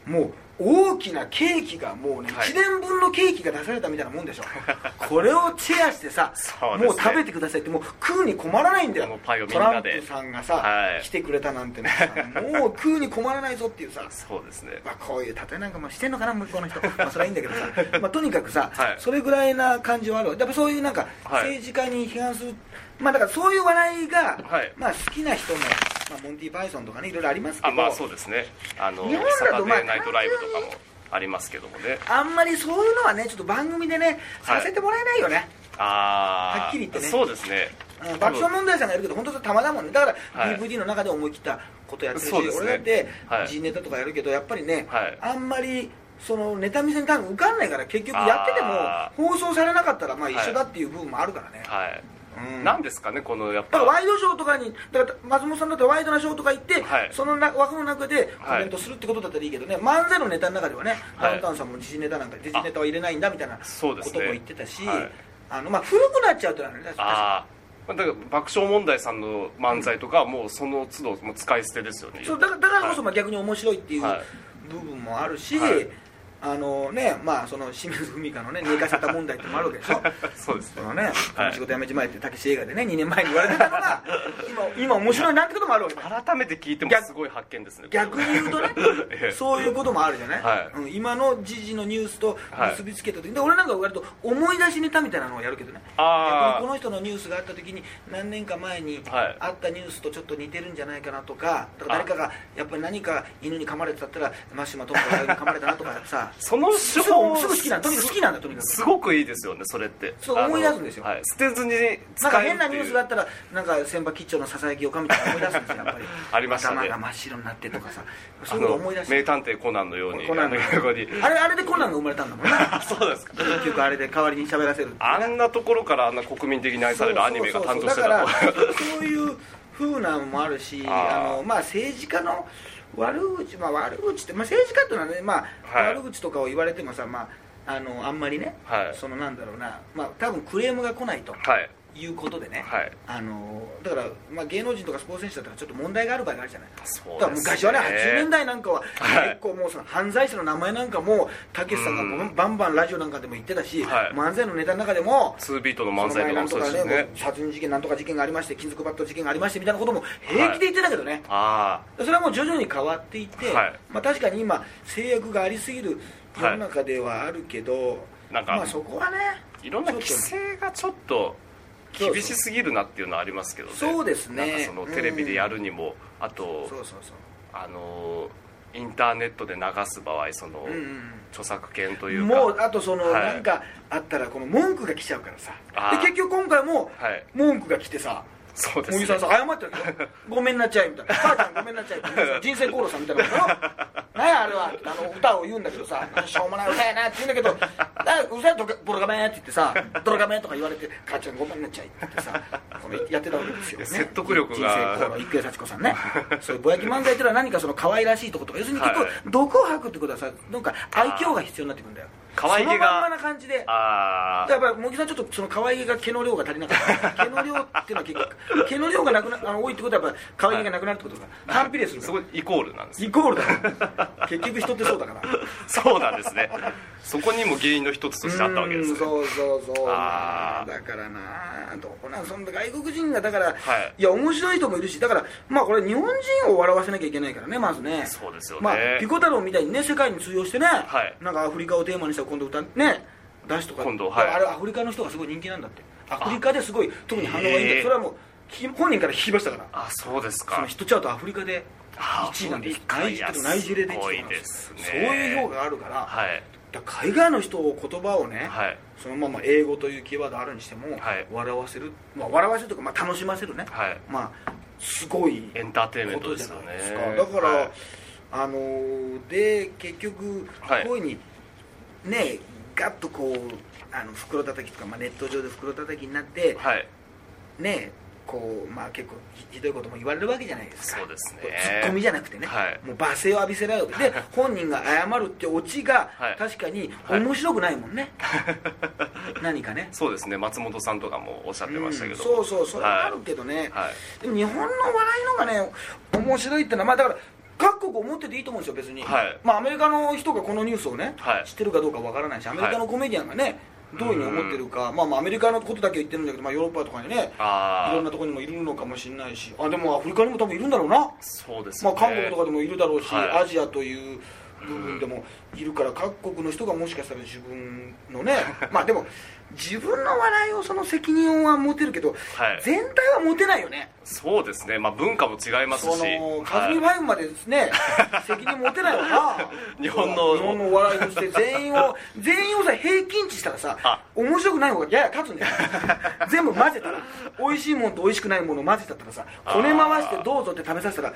もう大きなケーキがもうね、はい。1年分のケーキが出されたみたいなもんでしょ。これをシェアしてさ、ね。もう食べてくださいってもう食うに困らないんだよ。トランプさんがさ、はい。来てくれたなんてね。さもう食うに困らないぞっていうさ。そうですね。まあ、こういう例えなんかもしてんのかな向こうの人、まあ、それはいいんだけどさ、まあ、とにかくさ、はい。それぐらいな感じはあるわ。やっぱそういうなんかはい。政治家に批判する、まあだからそういう笑いが、はい。まあ、好きな人も、まあ、モンティ・パイソンとかねいろいろありますけど。あまあそうですね。あの日本だとまあーナイトライブとかもありますけどもね。あんまりそういうのはねちょっと番組でねはい。させてもらえないよね、ああはっきり言ってね。そうですね。うん爆笑問題さんがやるけど本当たまだもんね。だからはい。DVD の中で思い切ったことやってるし、そうですね。俺だってはい。G ネタとかやるけどやっぱりね、はい。あんまりそのネタ見せに多分受かんないから結局やっててあも放送されなかったらまあはい一緒だっていう部分もあるからね、はいうん。なんですかねこのやっぱ。ワイドショーとかにだから松本さんだったらワイドなショーとか行って、はい。そのな枠の中でコメントするってことだったらいいけどね、漫才のネタの中ではね、はい。ダウンタウンさんも時事ネタなんか時事ネタは入れないんだみたいなこそうですねとも言ってたし、はい。あのまあ、古くなっちゃうとなるね確だから爆笑問題さんの漫才とかはもうその都度もう使い捨てですよね。にそうだからこそはい。まあ逆に面白いっていうはい。部分もあるし、はいあのねまあその清水文香のね寝かせた問題ってのもあるわけでしょ？そうですね。そのね、この仕事辞めちまえってたけし映画でね2年前に言われてたのが今今面白いなんてこともあるわけ。だ改めて聞いてもすごい発見ですね逆に言うとね ええ。そういうこともあるじゃない、はい。うん、今の時事のニュースとはい。結びつけた時で俺なんか割と思い出しネタみたいなのをやるけどね。逆にこの人のニュースがあった時に何年か前にはい。あったニュースとちょっと似てるんじゃないかなとかだから誰かがやっぱり何か犬に噛まれてたったらマシュマトンボが犬に噛まれたなとかさその手すぐす法ぐ好きなんだとにかく好きなんだとにかく。すごくいいですよねそれって。そう思い出すんですよはい、捨てずに使なんか変なニュースがあったらなんか千葉吉兆のささやきおかみたいなの思い出すんですよやっぱり。ありましたね。頭が真っ白になってとかさ。あそういうことの思い出して。名探偵コナンのようにコナンの。に。あれあれでコナンが生まれたんだもんな。そうですか。結局あれで代わりに喋らせるあんなところからあんな国民的に愛されるアニメが誕生してたそうそうそうだとからそういう風なのもあるし あの、まあ、政治家の悪口、まあ、悪口って、まあ、政治家っていうのはね、まあはい。悪口とかを言われてもさ、まあ、あのあんまりね、はい。そのなんだろうな、まあ、多分クレームが来ないと。はいいうことでね、はい。あのだから、まあ、芸能人とかスポーツ選手だったらちょっと問題がある場合があるじゃない。そうだからです昔はね80年代なんかははい。結構もうその犯罪者の名前なんかもたけしさんがうん。バンバンラジオなんかでも言ってたし、はい。漫才のネタの中でも2ビートの漫才とかもそのそうですね。前なんとかね殺人事件なんとか事件がありまして金属バット事件がありましてみたいなことも平気で言ってたけどね、あそれはもう徐々に変わっていって、はい。まあ、確かに今制約がありすぎる世の中ではあるけど、なんかまあ、そこはねあいろんな規制がちょっと厳しすぎるなっていうのはありますけどね。そうですね。なんかそのテレビでやるにも、あとそうそうそう。あのインターネットで流す場合その、うんうん著作権というか。もうあとその、はい。なんかあったらこの文句が来ちゃうからさ。で結局今回もはい。文句が来てさそうですね。さんさ謝ってるけどごめんなっちゃいみたいな。母ちゃんごめんなっちゃいって 人生功労さんみたいなことよ何やあれはあの歌を言うんだけどさしょうもない歌やなって言うんだけどだうるさいとかボロガメって言ってさドロガメとか言われて母ちゃんごめんなっちゃいって言ってさやってたわけですよ、ね、説得力が。人生功労郁恵幸子さんね。そういうぼやき漫才っていうのは何かその可愛らしいところとか要するに結構はい毒を吐くってことはさなんか愛嬌が必要になってくるんだよ可愛げが。そのまんまな感じで。あやっぱり茂木さんちょっとその可愛げが毛の量が足りなかった。毛の量っていうのは結局毛の量がなくなあの多いってことはやっぱ可愛げがなくなるってことだから反比例するあそこイコールなんです。イコールだよ 結局人ってそうだから。そうなんですね。そこにも原因の一つとしてあったわけですそうそうそう。だからなどこなんその外国人がだから、はい。いや面白い人もいるしだからまあこれ日本人を笑わせなきゃいけないからねまずね。そうですよね。まあ、ピコ太郎みたいにね世界に通用してね、はい。なんかアフリカをテーマにした今度歌ね出しとか。今度はい。あれアフリカの人がすごい人気なんだって。アフリカですごい特に反応がいいんだそれはもうき本人から聞きましたから。あそうですか。そのヒットチャートアフリカであ1位なんです。ナイジナイジェリアで1位なんでですそういう評価があるから,、はい。だから海外の人を言葉をね、はい。そのまま英語というキーワードあるにしても、はい。笑わせる、まあ、笑わせるというか、まあ、楽しませるね、はい。まあすごいエンターテインメントですよね。ないですか。だから、はい。あのーで結局はい。こういうふうにねガッとこうあの袋叩きとか、まあ、ネット上で袋叩きになってはい。ねこうまあ結構ひひどいことも言われるわけじゃないですか。そうですね。こツッコミじゃなくてね、はい。もう罵声を浴びせられる。わけで本人が謝るってオチがはい。確かにはい。面白くないもんね、何かね。そうですね。松本さんとかもおっしゃってましたけど、うんそうそうそれはあるけどね、はい。でも日本の笑いのがね面白いってのはまあだから各国思ってていいと思うんですよ別に、はい。まあアメリカの人がこのニュースをね、はい。知ってるかどうかわからないしアメリカのコメディアンがね、どういうふうに思ってるか、まあまあアメリカのことだけ言ってるんだけど、まあ、ヨーロッパとかにねいろんなところにもいるのかもしれないしあでもアフリカにも多分いるんだろうな。そうですよね。まあ、韓国とかでもいるだろうし、はい。アジアという部分でもいるから各国の人がもしかしたら自分のね まあでも自分の笑いをその責任は持てるけど、はい。全体は持てないよね。そうですね。まあ文化も違いますし。そのカズミフはァイブまでですね、責任持てないよな。日本の。日本のお笑いとして全員を 全員をさ平均値したらさあ。面白くない方がやや勝つんだよ。全部混ぜたら美味しいものと美味しくないものを混ぜたったらさこね回してどうぞって食べさせたら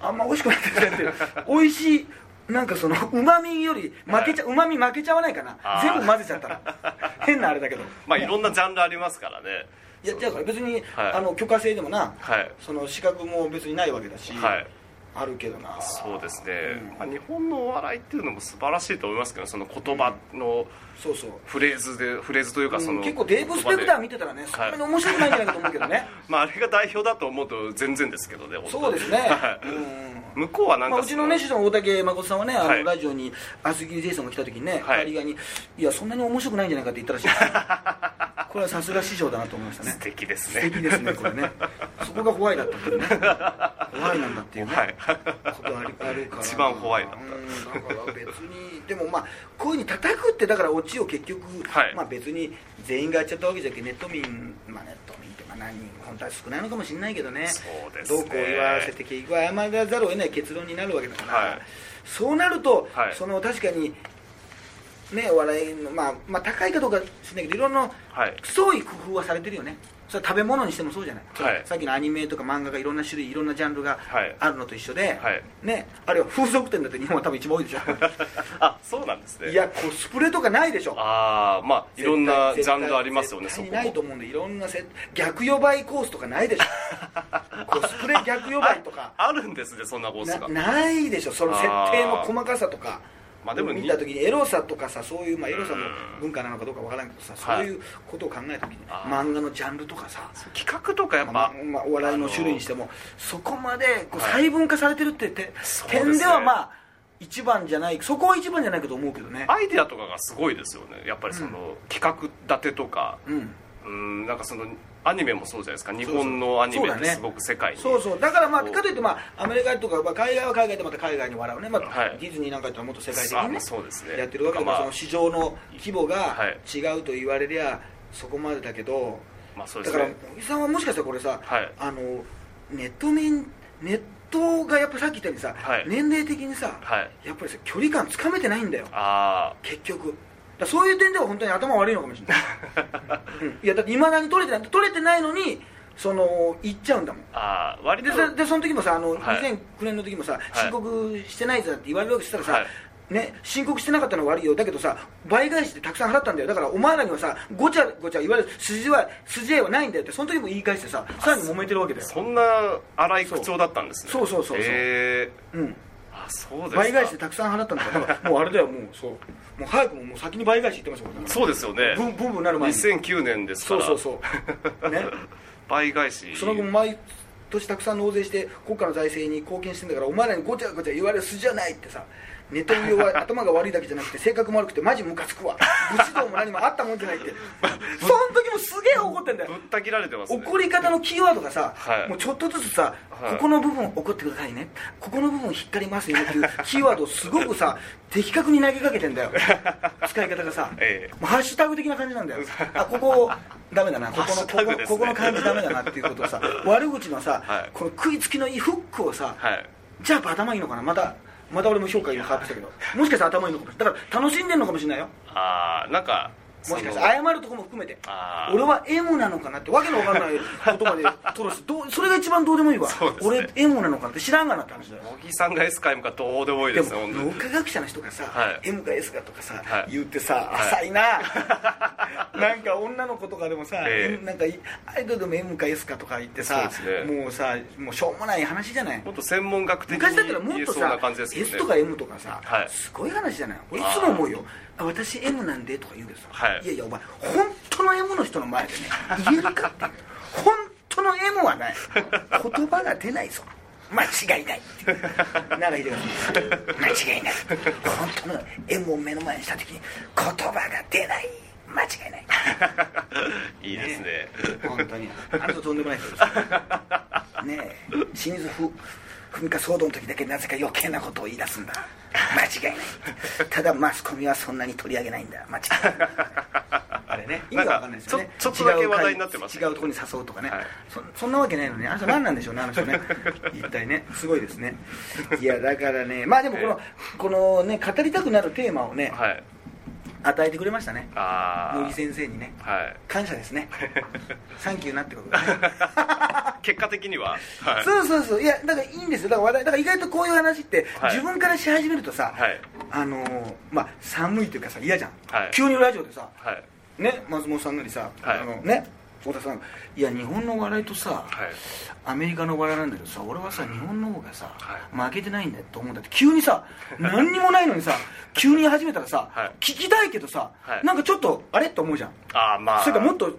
あんま美味しくないって言って美味しいなんかそのうまみより負けちゃうまみ負けちゃわないかな。全部混ぜちゃったら 変なあれだけど。いまあいろんなジャンルありますからね。いやじゃあ別に、はい。あの許可制でもな、はい。その資格も別にないわけだし、はい。あるけどな。そうですね、うん。まあ、日本のお笑いっていうのも素晴らしいと思いますけどその言葉のそうそう。フレーズでフレーズというかその、うん結構デーブ・スペクター見てたらねそんなに面白くないんじゃないかと思うけどね、まああれが代表だと思うと全然ですけどねそうですね、向こうはなんかまあ、うちのね師匠の大竹誠さんはねあの、はいラジオにアスギリジェイソンが来た時にね、はい。帰り際にいやそんなに面白くないんじゃないかって言ったらしい。で すこれはさすが師匠だなと思いましたね。素敵です素ね敵ですねこれね。そこがホワイだったんだよね。ホワイなんだっていうね、はい。ことあるから。一番ホワイだった。うんだから別にでもまあこういうふうに叩くってだからオチを結局、はい。まあ別に全員がやっちゃったわけじゃなくてネット民まあネット民ってまあ何人本当は少ないのかもしれないけどね。そうですね。どうこう言わせて結局謝らざるを得ない結論になるわけだから、はい。そうなると、はい。その確かにね笑いのまあまあ高いかどうかしないけどいろんなはい。創意工夫はされてるよねそれは食べ物にしてもそうじゃない、はい。さっきのアニメとか漫画がいろんな種類いろんなジャンルがはい。あるのと一緒で、はい。ねあるいは風俗店だって日本は多分一番多いでしょ。あそうなんですね。いやコスプレとかないでしょ。ああまあいろんなジャンルありますよねそこないと思うんでいろんなせ逆予売コースとかないでしょ。コスプレ逆予売とか。ああるんですねそんなコースが。なないでしょ。その設定の細かさとかまあでも見た時にエロさとかさそういう、まあ、エロさのうん。文化なのかどうかわからんけどさはい。そういうことを考えた時に漫画のジャンルとかさ企画とかやっまあぱ、まあ、お笑いの種類にしてもそこまでこうはい。細分化されてるってて点ではまあ一番じゃないそこは一番じゃないかと思うけどね。アイディアとかがすごいですよね。やっぱりその、企画立てとかうんうんなんかそのアニメもそうじゃないですか。日本のアニメってすごく世界に。そうそう。だからまあかといってまあアメリカとか、まあ、海外は海外でまた海外に笑うね、まあはい。ディズニーなんかやったらもっと世界的にねそうですね。やってるわけだから、まあその市場の規模がはい。違うと言われりゃそこまでだけど、まあそうでだからすね茂木さんはもしかしたらこれさ、はい。あのネット面ネットがやっぱさっき言ったようにさ、はい。年齢的にさ、はい。やっぱりさ距離感つかめてないんだよ。あ結局そういう点では本当に頭悪いのかもしれない、うん、いやだっていまだに取れてない取れてないのにその行っちゃうんだもん。あああ割と。でそでその時もさあの、はい。2009年の時もさい。申告してないぞって言われるわけしたらさ、はい。ね、申告してなかったのは悪いよ。だけどさ倍返しでたくさん払ったんだよ。だからお前らにはさごちゃごちゃ言われる。筋は筋合いはないんだよってその時も言い返してささらに揉めてるわけだよ。そんな荒い口調だったんですね。そうそうそうそう。へえうんあそうですか。倍返しでたくさん払ったんだから もうあれだよもうそう。もう早くももう先に倍返し言ってますもんそうですよね。ブンブンブンなる前に。2009年ですから。そうそうそう。ね。倍返し。その後も毎年たくさん納税して国家の財政に貢献してんだからお前らにごちゃごちゃ言われる筋じゃないってさネトウヨは頭が悪いだけじゃなくて性格も悪くてマジムカつくわ。武士道も何もあったもんじゃないって。その時もすげえ怒ってんだよ。ぶった切られてますね。怒り方のキーワードがさ、はい。もうちょっとずつさ、はい。ここの部分怒ってくださいね。ここの部分引っかりますよっていうキーワードをすごくさ的確に投げかけてんだよ。使い方がさ、ええ。もうハッシュタグ的な感じなんだよ。あここダメだな。ここのここ,、ここの感じダメだなっていうことをさ悪口のさ、はい。この食いつきのいいフックをさ、はい。じゃあ頭いいのかな。またまた俺も評価今変わってきたけど。もしかしたら頭いいのかもしれない。だから楽しんでるのかもしれないよ。ああなんかもしかして謝るとこも含めて。俺は M なのかなってわけのわかんない言葉でどうそれが一番どうでもいいわ、ね。俺 M なのかなって知らんがなって話だよ。茂木さんが S か M かどうでもいいでですね本当に。も脳科学者の人がさ、はい。M か S かとかさ、はい。言ってさはい。浅いな、なんか女の子とかでもさ、ええ。M なんかアイドルでも M か S かとか言ってさ、ね。もうさもうしょうもない話じゃない。もっと専門学的昔だったらにもっとさ感じですよね。S とか M とかさ、はい。すごい話じゃない俺いつも思うよあ私 M なんでとか言うけどさ、はい。やいやお前本当の M の人の前でね言えるかって。いう本当の M はない。言葉が出ないぞ。間違いないなんか言ってください間違いない。本当の M を目の前にした時に言葉が出ない。間違いない。いいですね。本当に。あの人とんでもない人です。ねえ。清水ふ文化騒動の時だけなぜか余計なことを言い出すんだ。間違いない。ただマスコミはそんなに取り上げないんだ。間違いない。あれね。意味が分かんないですよね。ちょっとだけ話題になってますね。違うところに誘うとかね、はいそそんなわけないのにあの人何なんでしょうねあの人ね。一体ねすごいですね。いやだからねまあでもこの、このね語りたくなるテーマをね、はい。与えてくれましたね。あ茂木先生にね。あはい。感謝ですね。サンキューなってことだね結果的には。はい。そうそうそう。いやだからいいんですよ。だから話題だから意外とこういう話って、はい。自分からし始めるとさ、はい。あのーまあ寒いというかさ嫌じゃん、はい。急にラジオでさはい。ね松本さんなりさ、はい。あのね太田さん。いや日本の笑いとさ、はい。アメリカの笑いなんだけどさ俺はさ日本の方がさ、は負けてないんだよと思うんだって。急にさ 何にもないのにさ急に始めたらさ、はい。聞きたいけどさ、はい。なんかちょっとあれって思うじゃん。ああまあ。それからもっと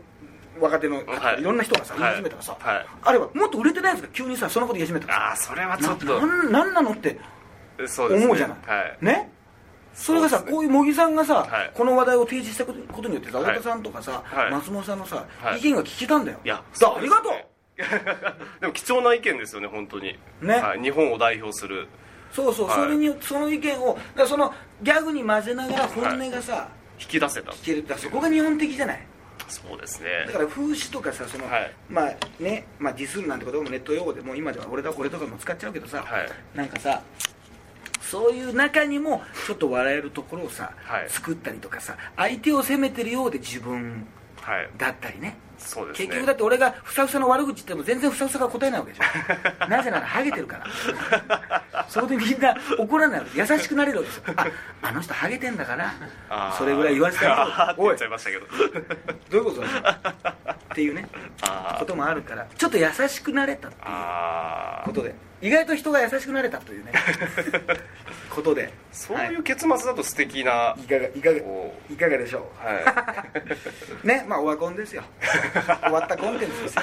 若手の、はい。い、ろんな人がさはい。言い始めたらさ、はい。あれはもっと売れてないやつが急にさそのこと言い始めたらさ。ああそれはちょっと。ななんなのって思うじゃない、はい。ね？それがさね。こういう茂木さんがさ、はい。この話題を提示したことによってさはい太田さんとかさ、はい。松本さんのさ、はい。意見が聞けたんだよ。いやだからありがとう。でも貴重な意見ですよね本当に。ね。はい、日本を代表する。そうそう、はい。それにその意見をだそのギャグに混ぜながら本音がさ、引き出せた。聞けるってそこが日本的じゃない？そうですね。だから風刺とかさその、はい。まあね、まあ、ディスるなんてこともネット用語でもう今では俺だこれとかも使っちゃうけどさ、はい。なんかさそういう中にもちょっと笑えるところをさ、はい。作ったりとかさ相手を責めてるようで自分はい。だったりねそうですね。結局だって俺がふさふさの悪口言っても全然ふさふさが答えないわけでしょなぜならハゲてるから。そこでみんな怒らないわけ。優しくなれるわけですよ。ああの人ハゲてんだから。それぐらい言わせてあーあげようおいちゃいましたけど。どういうことだっていうね。こともあるから。ちょっと優しくなれたっていうことで意外と人が優しくなれたというね ことで。そういう結末だと素敵な、いかがいかがおいかがでしょはう ねまあオワコンですよ。終わったコンテンツですよ。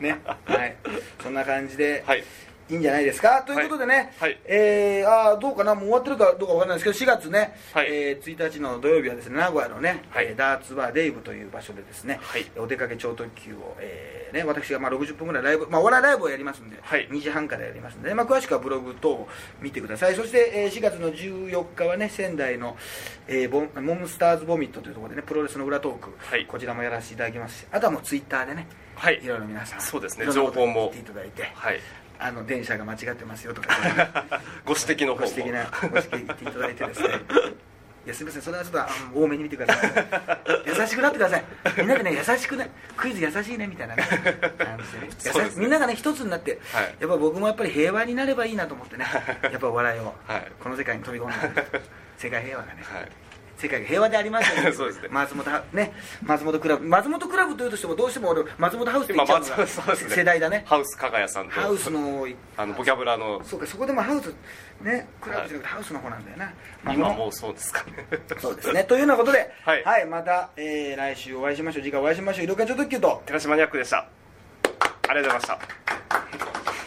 ね。はい。そんな感じで、いはいいいんじゃないですか？ということでね、はい。えーあーどうかな？もう終わってるかどうかわからないですけど4月ね、はい。えー1日の土曜日はですね名古屋のね、はい。えーダーツバーデイブという場所でですね、はい。お出かけ超特急を、えーね、私がまあ60分ぐらいライブ、まあ、お笑いライブをやりますんで、はい。2時半からやりますんで、ねまあ、詳しくはブログ等を見てください。そして、えー4月の14日はね仙台の、えーボンモンスターズボミットというところでねプロレスの裏トーク、はい。こちらもやらせていただきますしあとはもうツイッターでねはい。いろいろ皆さんそうですね。情報も言っていただいてはいあの電車が間違ってますよとか、ご指摘のご指摘なご指摘言っていただいてですね。いやすみません。それはちょっとあの多めに見てください。優しくなってください。みんなでね優しくねクイズ優しいねみたいなね感じでね。ね。みんながね一つになって、はい。やっぱ僕もやっぱり平和になればいいなと思ってね。やっぱ笑いを、はい。この世界に飛び込んで世界平和がね、はい世界が平和でありますようにそうですね。松本はね松本クラブ。松本クラブというとしてもどうしても俺松本ハウスって言っちゃうの今が世代だね。ハウス加賀谷さんと。ハウスのあのボキャブラの。そうかそこでもハウスねクラブじゃなくてハウスの方なんだよな、今もうそうですかね。そうですね。というようなことでははいまた、えー来週お会いしましょう。次回お会いしましょう。色気超特急と寺島ニャックでした。ありがとうございました